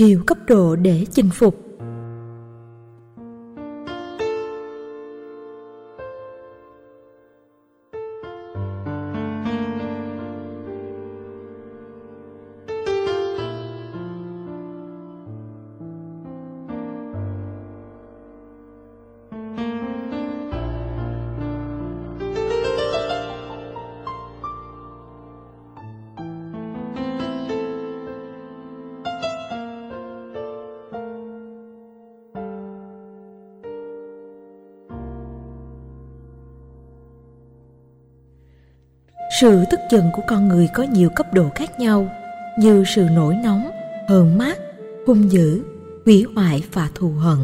hiểu cấp độ để chinh phục. Sự tức giận của con người có nhiều cấp độ khác nhau, như sự nổi nóng, hờn mát, hung dữ, hủy hoại và thù hận.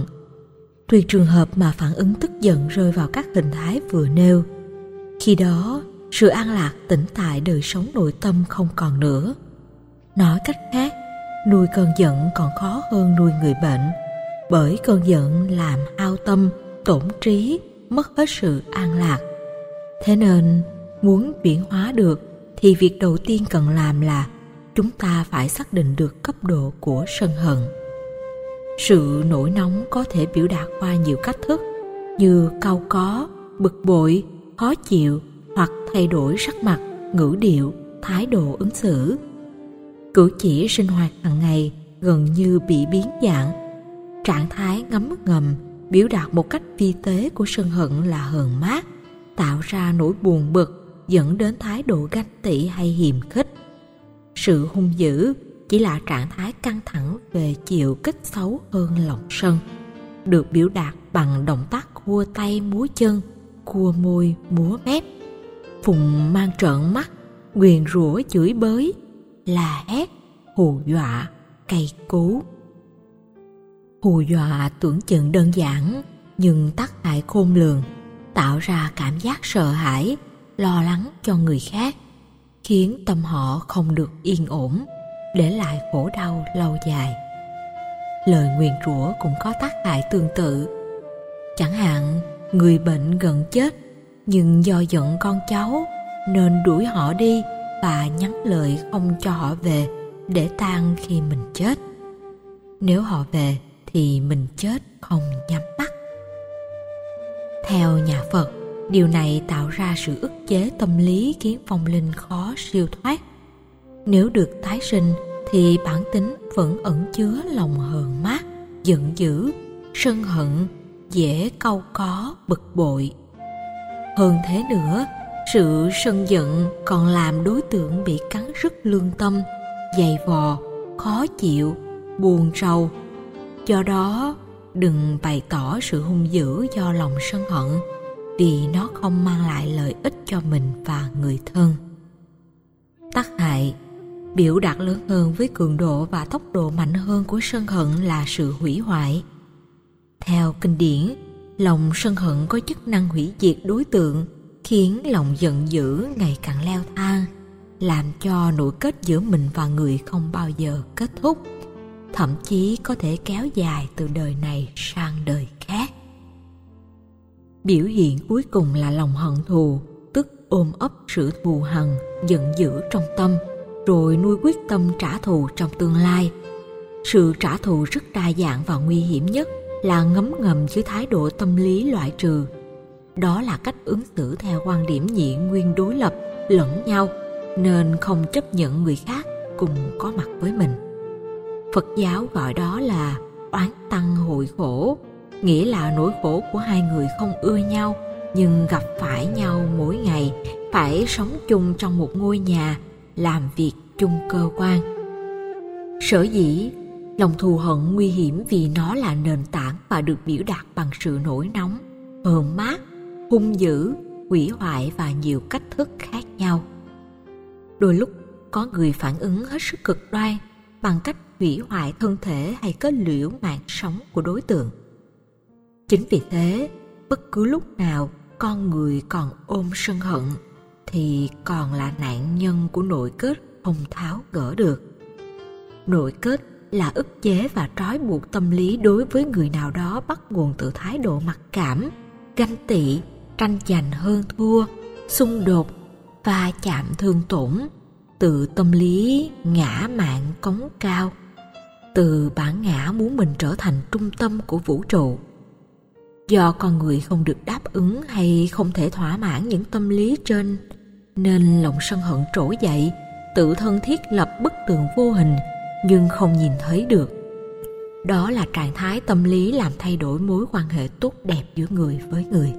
Tùy trường hợp mà phản ứng tức giận rơi vào các hình thái vừa nêu, khi đó sự an lạc tĩnh tại đời sống nội tâm không còn nữa. Nói cách khác, nuôi cơn giận còn khó hơn nuôi người bệnh, bởi cơn giận làm hao tâm, tổn trí, mất hết sự an lạc. Thế nên muốn chuyển hóa được, thì việc đầu tiên cần làm là chúng ta phải xác định được cấp độ của sân hận. Sự nổi nóng có thể biểu đạt qua nhiều cách thức, như cau có, bực bội, khó chịu hoặc thay đổi sắc mặt, ngữ điệu, thái độ ứng xử. Cử chỉ sinh hoạt hàng ngày gần như bị biến dạng. Trạng thái ngấm ngầm biểu đạt một cách vi tế của sân hận là hờn mát, tạo ra nỗi buồn bực dẫn đến thái độ ganh tị hay hiềm khích. Sự hung dữ chỉ là trạng thái căng thẳng về chiều kích xấu hơn lòng sân, được biểu đạt bằng động tác cua tay múa chân, cua môi, múa mép, phùng mang trợn mắt, nguyền rủa chửi bới là hét, hù dọa, cay cú. Hù dọa tưởng chừng đơn giản, nhưng tác hại khôn lường, tạo ra cảm giác sợ hãi lo lắng cho người khác, khiến tâm họ không được yên ổn, để lại khổ đau lâu dài. Lời nguyền rủa cũng có tác hại tương tự. Chẳng hạn, người bệnh gần chết, nhưng do giận con cháu, nên đuổi họ đi và nhắn lời không cho họ về để tang khi mình chết. Nếu họ về thì mình chết không nhắm mắt. Theo nhà phật điều này tạo ra sự ức chế tâm lý khiến phong linh khó siêu thoát. Nếu được tái sinh, thì bản tính vẫn ẩn chứa lòng hờn mát, giận dữ, sân hận, dễ câu có, bực bội. Hơn thế nữa, sự sân giận còn làm đối tượng bị cắn rứt lương tâm, dày vò, khó chịu, buồn rầu. Do đó, đừng bày tỏ sự hung dữ do lòng sân hận vì nó không mang lại lợi ích cho mình và người thân. Tác hại, biểu đạt lớn hơn với cường độ và tốc độ mạnh hơn của sân hận là sự hủy hoại. Theo kinh điển, lòng sân hận có chức năng hủy diệt đối tượng, khiến lòng giận dữ ngày càng leo thang, làm cho nỗi kết giữa mình và người không bao giờ kết thúc, thậm chí có thể kéo dài từ đời này sang đời khác biểu hiện cuối cùng là lòng hận thù, tức ôm ấp sự thù hằn giận dữ trong tâm, rồi nuôi quyết tâm trả thù trong tương lai. Sự trả thù rất đa dạng và nguy hiểm nhất là ngấm ngầm dưới thái độ tâm lý loại trừ. Đó là cách ứng xử theo quan điểm nhị nguyên đối lập, lẫn nhau, nên không chấp nhận người khác cùng có mặt với mình. Phật giáo gọi đó là oán tăng hội khổ nghĩa là nỗi khổ của hai người không ưa nhau, nhưng gặp phải nhau mỗi ngày, phải sống chung trong một ngôi nhà, làm việc chung cơ quan. Sở dĩ, lòng thù hận nguy hiểm vì nó là nền tảng và được biểu đạt bằng sự nổi nóng hờn mát, hung dữ, hủy hoại và nhiều cách thức khác nhau. Đôi lúc, có người phản ứng hết sức cực đoan bằng cách hủy hoại thân thể hay kết liễu mạng sống của đối tượng chính vì thế, bất cứ lúc nào con người còn ôm sân hận, thì còn là nạn nhân của nội kết không tháo gỡ được. Nội kết là ức chế và trói buộc tâm lý đối với người nào đó bắt nguồn từ thái độ mặc cảm, ganh tị, tranh giành hơn thua, xung đột và chạm thương tổn, từ tâm lý ngã mạn cống cao, từ bản ngã muốn mình trở thành trung tâm của vũ trụ do con người không được đáp ứng hay không thể thỏa mãn những tâm lý trên, nên lòng sân hận trỗi dậy, tự thân thiết lập bức tường vô hình, nhưng không nhìn thấy được. Đó là trạng thái tâm lý làm thay đổi mối quan hệ tốt đẹp giữa người với người.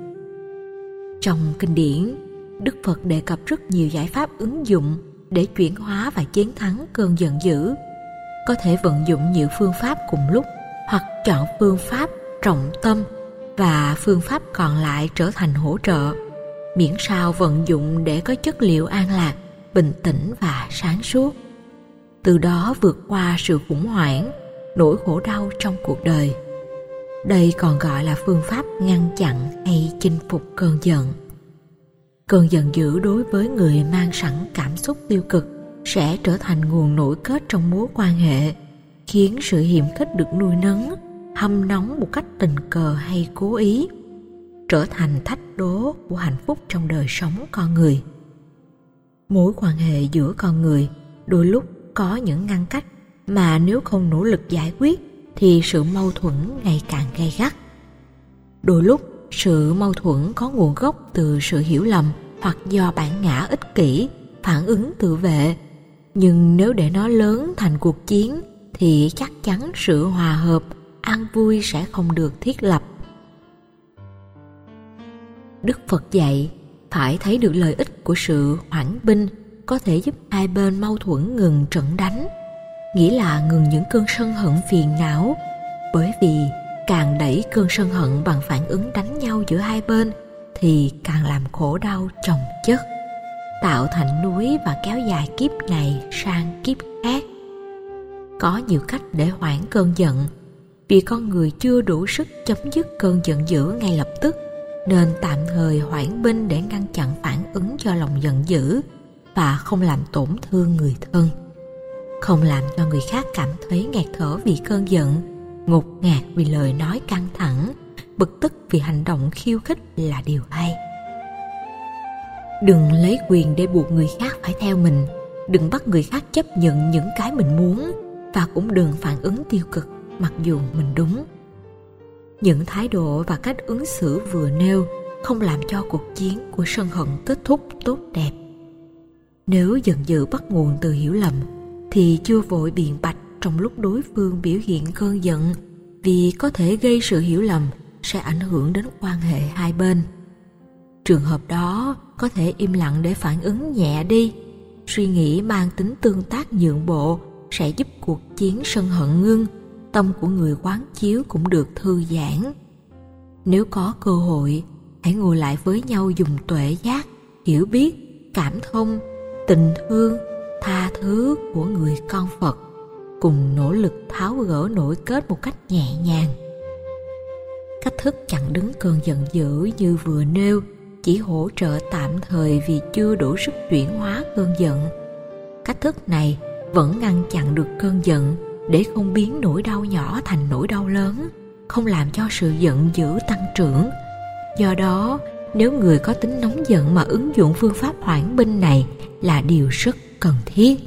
Trong kinh điển, đức phật đề cập rất nhiều giải pháp ứng dụng để chuyển hóa và chiến thắng cơn giận dữ. Có thể vận dụng nhiều phương pháp cùng lúc, hoặc chọn phương pháp trọng tâm và phương pháp còn lại trở thành hỗ trợ. Miễn sao vận dụng để có chất liệu an lạc, bình tĩnh và sáng suốt. Từ đó vượt qua sự khủng hoảng, nỗi khổ đau trong cuộc đời. Đây còn gọi là phương pháp ngăn chặn hay chinh phục cơn giận. Cơn giận dữ đối với người mang sẵn cảm xúc tiêu cực sẽ trở thành nguồn nổi kết trong mối quan hệ, khiến sự hiềm khích được nuôi nấng hâm nóng một cách tình cờ hay cố ý, trở thành thách đố của hạnh phúc trong đời sống con người. Mối quan hệ giữa con người đôi lúc có những ngăn cách mà nếu không nỗ lực giải quyết thì sự mâu thuẫn ngày càng gay gắt. Đôi lúc, sự mâu thuẫn có nguồn gốc từ sự hiểu lầm hoặc do bản ngã ích kỷ, phản ứng tự vệ. Nhưng nếu để nó lớn thành cuộc chiến thì chắc chắn sự hòa hợp an vui sẽ không được thiết lập. Đức phật dạy, phải thấy được lợi ích của sự hoãn binh có thể giúp hai bên mâu thuẫn ngừng trận đánh, nghĩa là ngừng những cơn sân hận phiền não, bởi vì càng đẩy cơn sân hận bằng phản ứng đánh nhau giữa hai bên thì càng làm khổ đau chồng chất, tạo thành núi và kéo dài kiếp này sang kiếp khác. Có nhiều cách để hoãn cơn giận vì con người chưa đủ sức chấm dứt cơn giận dữ ngay lập tức, nên tạm thời hoãn binh để ngăn chặn phản ứng cho lòng giận dữ và không làm tổn thương người thân. Không làm cho người khác cảm thấy ngạt thở vì cơn giận, ngột ngạt vì lời nói căng thẳng, bực tức vì hành động khiêu khích là điều hay. Đừng lấy quyền để buộc người khác phải theo mình, đừng bắt người khác chấp nhận những cái mình muốn và cũng đừng phản ứng tiêu cực mặc dù mình đúng. Những thái độ và cách ứng xử vừa nêu không làm cho cuộc chiến của sân hận kết thúc tốt đẹp. Nếu giận dữ bắt nguồn từ hiểu lầm, thì chưa vội biện bạch trong lúc đối phương biểu hiện cơn giận, vì có thể gây sự hiểu lầm sẽ ảnh hưởng đến quan hệ hai bên. Trường hợp đó có thể im lặng để phản ứng nhẹ đi. Suy nghĩ mang tính tương tác nhượng bộ sẽ giúp cuộc chiến sân hận ngưng tâm của người quán chiếu cũng được thư giãn. Nếu có cơ hội, hãy ngồi lại với nhau dùng tuệ giác, hiểu biết, cảm thông, tình thương, tha thứ của người con phật, cùng nỗ lực tháo gỡ nỗi kết một cách nhẹ nhàng. Cách thức chặn đứng cơn giận dữ như vừa nêu chỉ hỗ trợ tạm thời vì chưa đủ sức chuyển hóa cơn giận. Cách thức này vẫn ngăn chặn được cơn giận để không biến nỗi đau nhỏ thành nỗi đau lớn, không làm cho sự giận dữ tăng trưởng. Do đó, nếu người có tính nóng giận mà ứng dụng phương pháp hoãn binh này là điều rất cần thiết.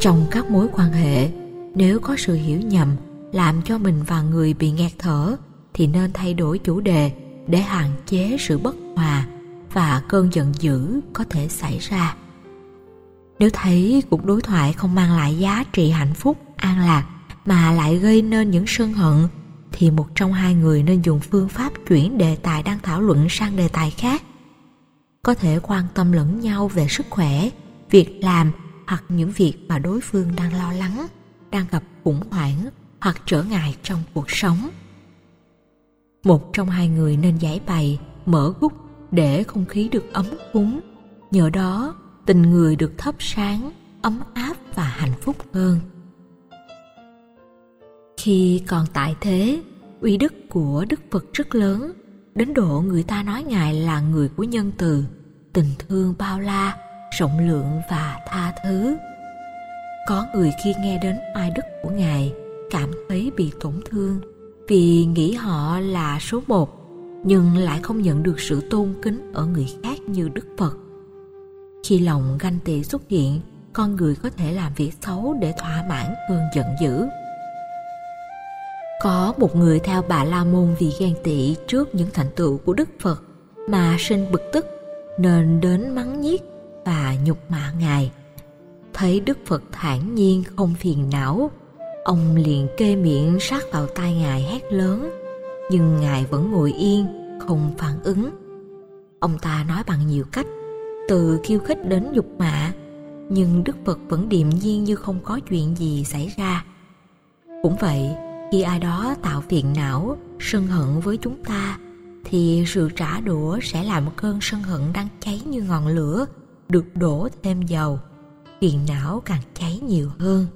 Trong các mối quan hệ, nếu có sự hiểu nhầm làm cho mình và người bị nghẹt thở, thì nên thay đổi chủ đề để hạn chế sự bất hòa và cơn giận dữ có thể xảy ra. Nếu thấy cuộc đối thoại không mang lại giá trị hạnh phúc an lạc mà lại gây nên những sân hận, thì một trong hai người nên dùng phương pháp chuyển đề tài đang thảo luận sang đề tài khác. Có thể quan tâm lẫn nhau về sức khỏe, việc làm hoặc những việc mà đối phương đang lo lắng, đang gặp khủng hoảng hoặc trở ngại trong cuộc sống. Một trong hai người nên giải bày, mở gút để không khí được ấm cúng. Nhờ đó, tình người được thắp sáng, ấm áp và hạnh phúc hơn khi còn tại thế, uy đức của đức phật rất lớn, đến độ người ta nói ngài là người của nhân từ, tình thương bao la, rộng lượng và tha thứ. Có người khi nghe đến oai đức của ngài, cảm thấy bị tổn thương vì nghĩ họ là số một, nhưng lại không nhận được sự tôn kính ở người khác như đức phật. Khi lòng ganh tị xuất hiện, con người có thể làm việc xấu để thỏa mãn cơn giận dữ. Có một người theo bà La Môn vì ghen tị trước những thành tựu của Đức Phật mà sinh bực tức nên đến mắng nhiếc và nhục mạ Ngài. Thấy Đức Phật thản nhiên không phiền não, ông liền kê miệng sát vào tai Ngài hét lớn, nhưng Ngài vẫn ngồi yên, không phản ứng. Ông ta nói bằng nhiều cách, từ khiêu khích đến nhục mạ, nhưng Đức Phật vẫn điềm nhiên như không có chuyện gì xảy ra. Cũng vậy, khi ai đó tạo phiền não, sân hận với chúng ta, thì sự trả đũa sẽ làm cơn sân hận đang cháy như ngọn lửa, được đổ thêm dầu, phiền não càng cháy nhiều hơn.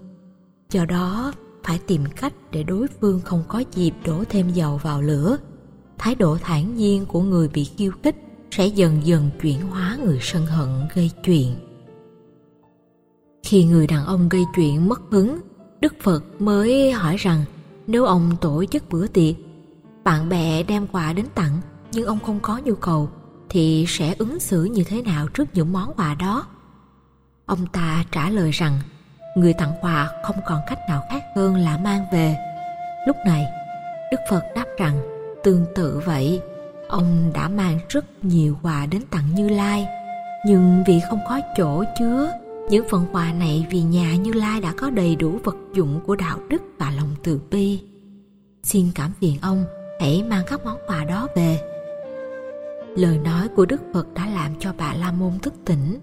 Do đó, phải tìm cách để đối phương không có dịp đổ thêm dầu vào lửa. Thái độ thản nhiên của người bị khiêu khích sẽ dần dần chuyển hóa người sân hận gây chuyện. Khi người đàn ông gây chuyện mất hứng, Đức Phật mới hỏi rằng nếu ông tổ chức bữa tiệc, bạn bè đem quà đến tặng nhưng ông không có nhu cầu thì sẽ ứng xử như thế nào trước những món quà đó? Ông ta trả lời rằng người tặng quà không còn cách nào khác hơn là mang về. Lúc này, Đức Phật đáp rằng tương tự vậy, ông đã mang rất nhiều quà đến tặng Như Lai, nhưng vì không có chỗ chứa những phần quà này vì nhà Như Lai đã có đầy đủ vật dụng của đạo đức và lòng từ bi. Xin cảm phiền ông hãy mang các món quà đó về. Lời nói của Đức Phật đã làm cho bà La Môn thức tỉnh.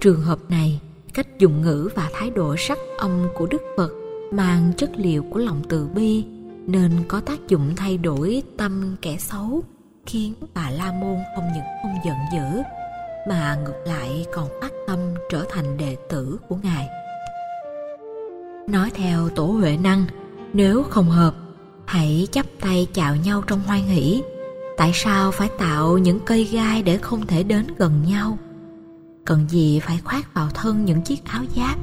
Trường hợp này, cách dùng ngữ và thái độ sắc âm của Đức Phật mang chất liệu của lòng từ bi nên có tác dụng thay đổi tâm kẻ xấu khiến bà La Môn không những không giận dữ mà ngược lại còn phát tâm trở thành đệ tử của ngài. Nói theo tổ huệ năng, nếu không hợp, hãy chắp tay chào nhau trong hoan hỷ. Tại sao phải tạo những cây gai để không thể đến gần nhau? Cần gì phải khoác vào thân những chiếc áo giáp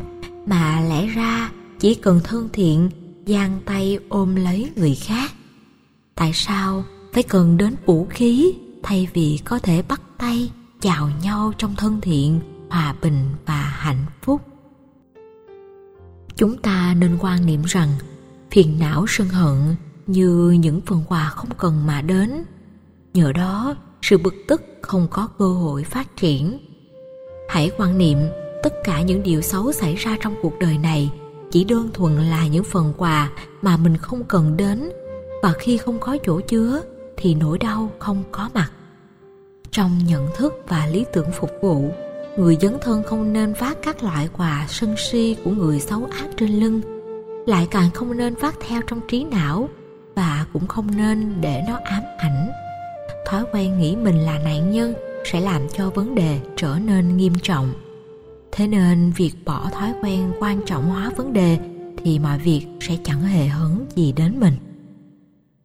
mà lẽ ra chỉ cần thân thiện, giang tay ôm lấy người khác? Tại sao phải cần đến vũ khí thay vì có thể bắt tay chào nhau trong thân thiện? Hòa bình và hạnh phúc. Chúng ta nên quan niệm rằng phiền não sân hận như những phần quà không cần mà đến. Nhờ đó, sự bực tức không có cơ hội phát triển. Hãy quan niệm tất cả những điều xấu xảy ra trong cuộc đời này chỉ đơn thuần là những phần quà mà mình không cần đến và khi không có chỗ chứa thì nỗi đau không có mặt. Trong nhận thức và lý tưởng phục vụ người dấn thân không nên vác các loại quà sân si của người xấu ác trên lưng. Lại càng không nên vác theo trong trí não và cũng không nên để nó ám ảnh. Thói quen nghĩ mình là nạn nhân sẽ làm cho vấn đề trở nên nghiêm trọng. Thế nên việc bỏ thói quen quan trọng hóa vấn đề thì mọi việc sẽ chẳng hề hấn gì đến mình.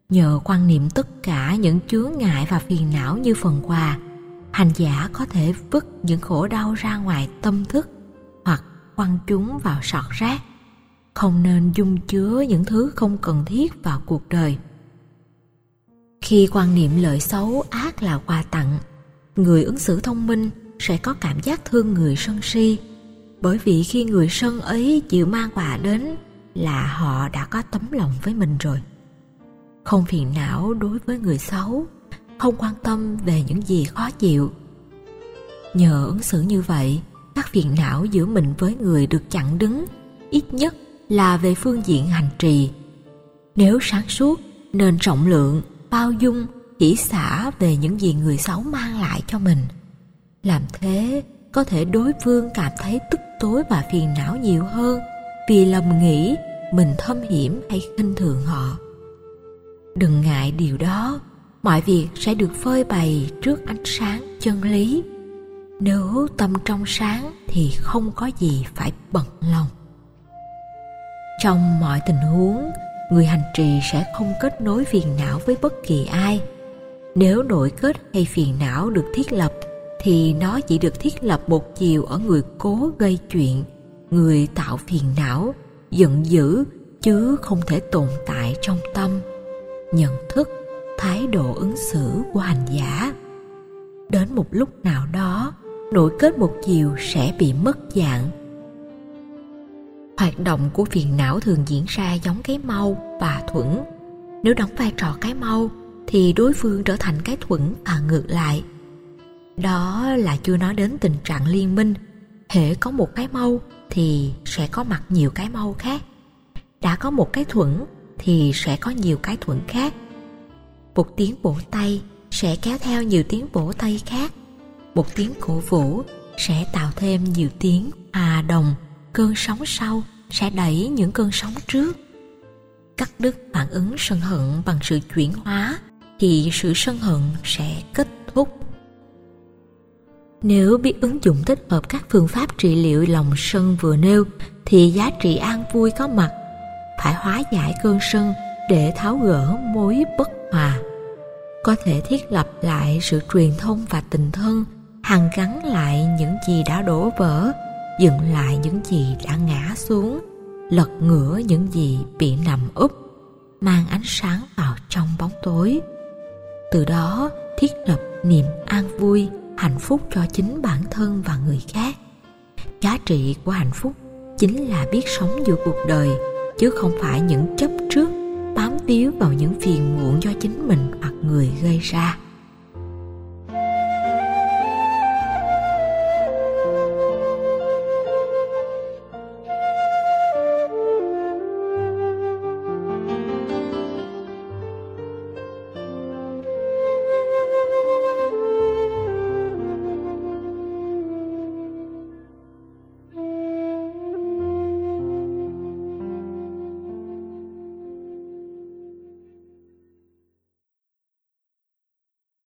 Nhờ quan niệm tất cả những chướng ngại và phiền não như phần quà hành giả có thể vứt những khổ đau ra ngoài tâm thức hoặc quăng chúng vào sọt rác. Không nên dung chứa những thứ không cần thiết vào cuộc đời. Khi quan niệm lợi xấu ác là quà tặng, người ứng xử thông minh sẽ có cảm giác thương người sân si. Bởi vì khi người sân ấy chịu mang quà đến là họ đã có tấm lòng với mình rồi. Không phiền não đối với người xấu không quan tâm về những gì khó chịu. Nhờ ứng xử như vậy, các phiền não giữa mình với người được chặn đứng, ít nhất là về phương diện hành trì. Nếu sáng suốt, nên trọng lượng, bao dung, chỉ xả về những gì người xấu mang lại cho mình. Làm thế, có thể đối phương cảm thấy tức tối và phiền não nhiều hơn vì lầm nghĩ mình thâm hiểm hay khinh thường họ. Đừng ngại điều đó mọi việc sẽ được phơi bày trước ánh sáng chân lý. Nếu tâm trong sáng thì không có gì phải bận lòng. Trong mọi tình huống, người hành trì sẽ không kết nối phiền não với bất kỳ ai. Nếu nội kết hay phiền não được thiết lập, thì nó chỉ được thiết lập một chiều ở người cố gây chuyện. Người tạo phiền não, giận dữ chứ không thể tồn tại trong tâm. Nhận thức thái độ ứng xử của hành giả. Đến một lúc nào đó nội kết một chiều sẽ bị mất dạng. Hoạt động của phiền não thường diễn ra giống cái mau và thuẫn. Nếu đóng vai trò cái mau, thì đối phương trở thành cái thuẫn và ngược lại. Đó là chưa nói đến tình trạng liên minh. Hễ có một cái mau, thì sẽ có mặt nhiều cái mau khác. Đã có một cái thuẫn, thì sẽ có nhiều cái thuẫn khác một tiếng vỗ tay sẽ kéo theo nhiều tiếng vỗ tay khác. Một tiếng cổ vũ sẽ tạo thêm nhiều tiếng hòa đồng. Cơn sóng sau sẽ đẩy những cơn sóng trước. Cắt đứt phản ứng sân hận bằng sự chuyển hóa thì sự sân hận sẽ kết thúc. Nếu biết ứng dụng thích hợp các phương pháp trị liệu lòng sân vừa nêu thì giá trị an vui có mặt. Phải hóa giải cơn sân để tháo gỡ mối bất hòa, có thể thiết lập lại sự truyền thông và tình thân, hàn gắn lại những gì đã đổ vỡ, dựng lại những gì đã ngã xuống, lật ngửa những gì bị nằm úp, mang ánh sáng vào trong bóng tối. Từ đó, thiết lập niềm an vui, hạnh phúc cho chính bản thân và người khác. Giá trị của hạnh phúc chính là biết sống giữa cuộc đời, chứ không phải những chấp trước bám víu vào những phiền muộn do chính mình hoặc người gây ra.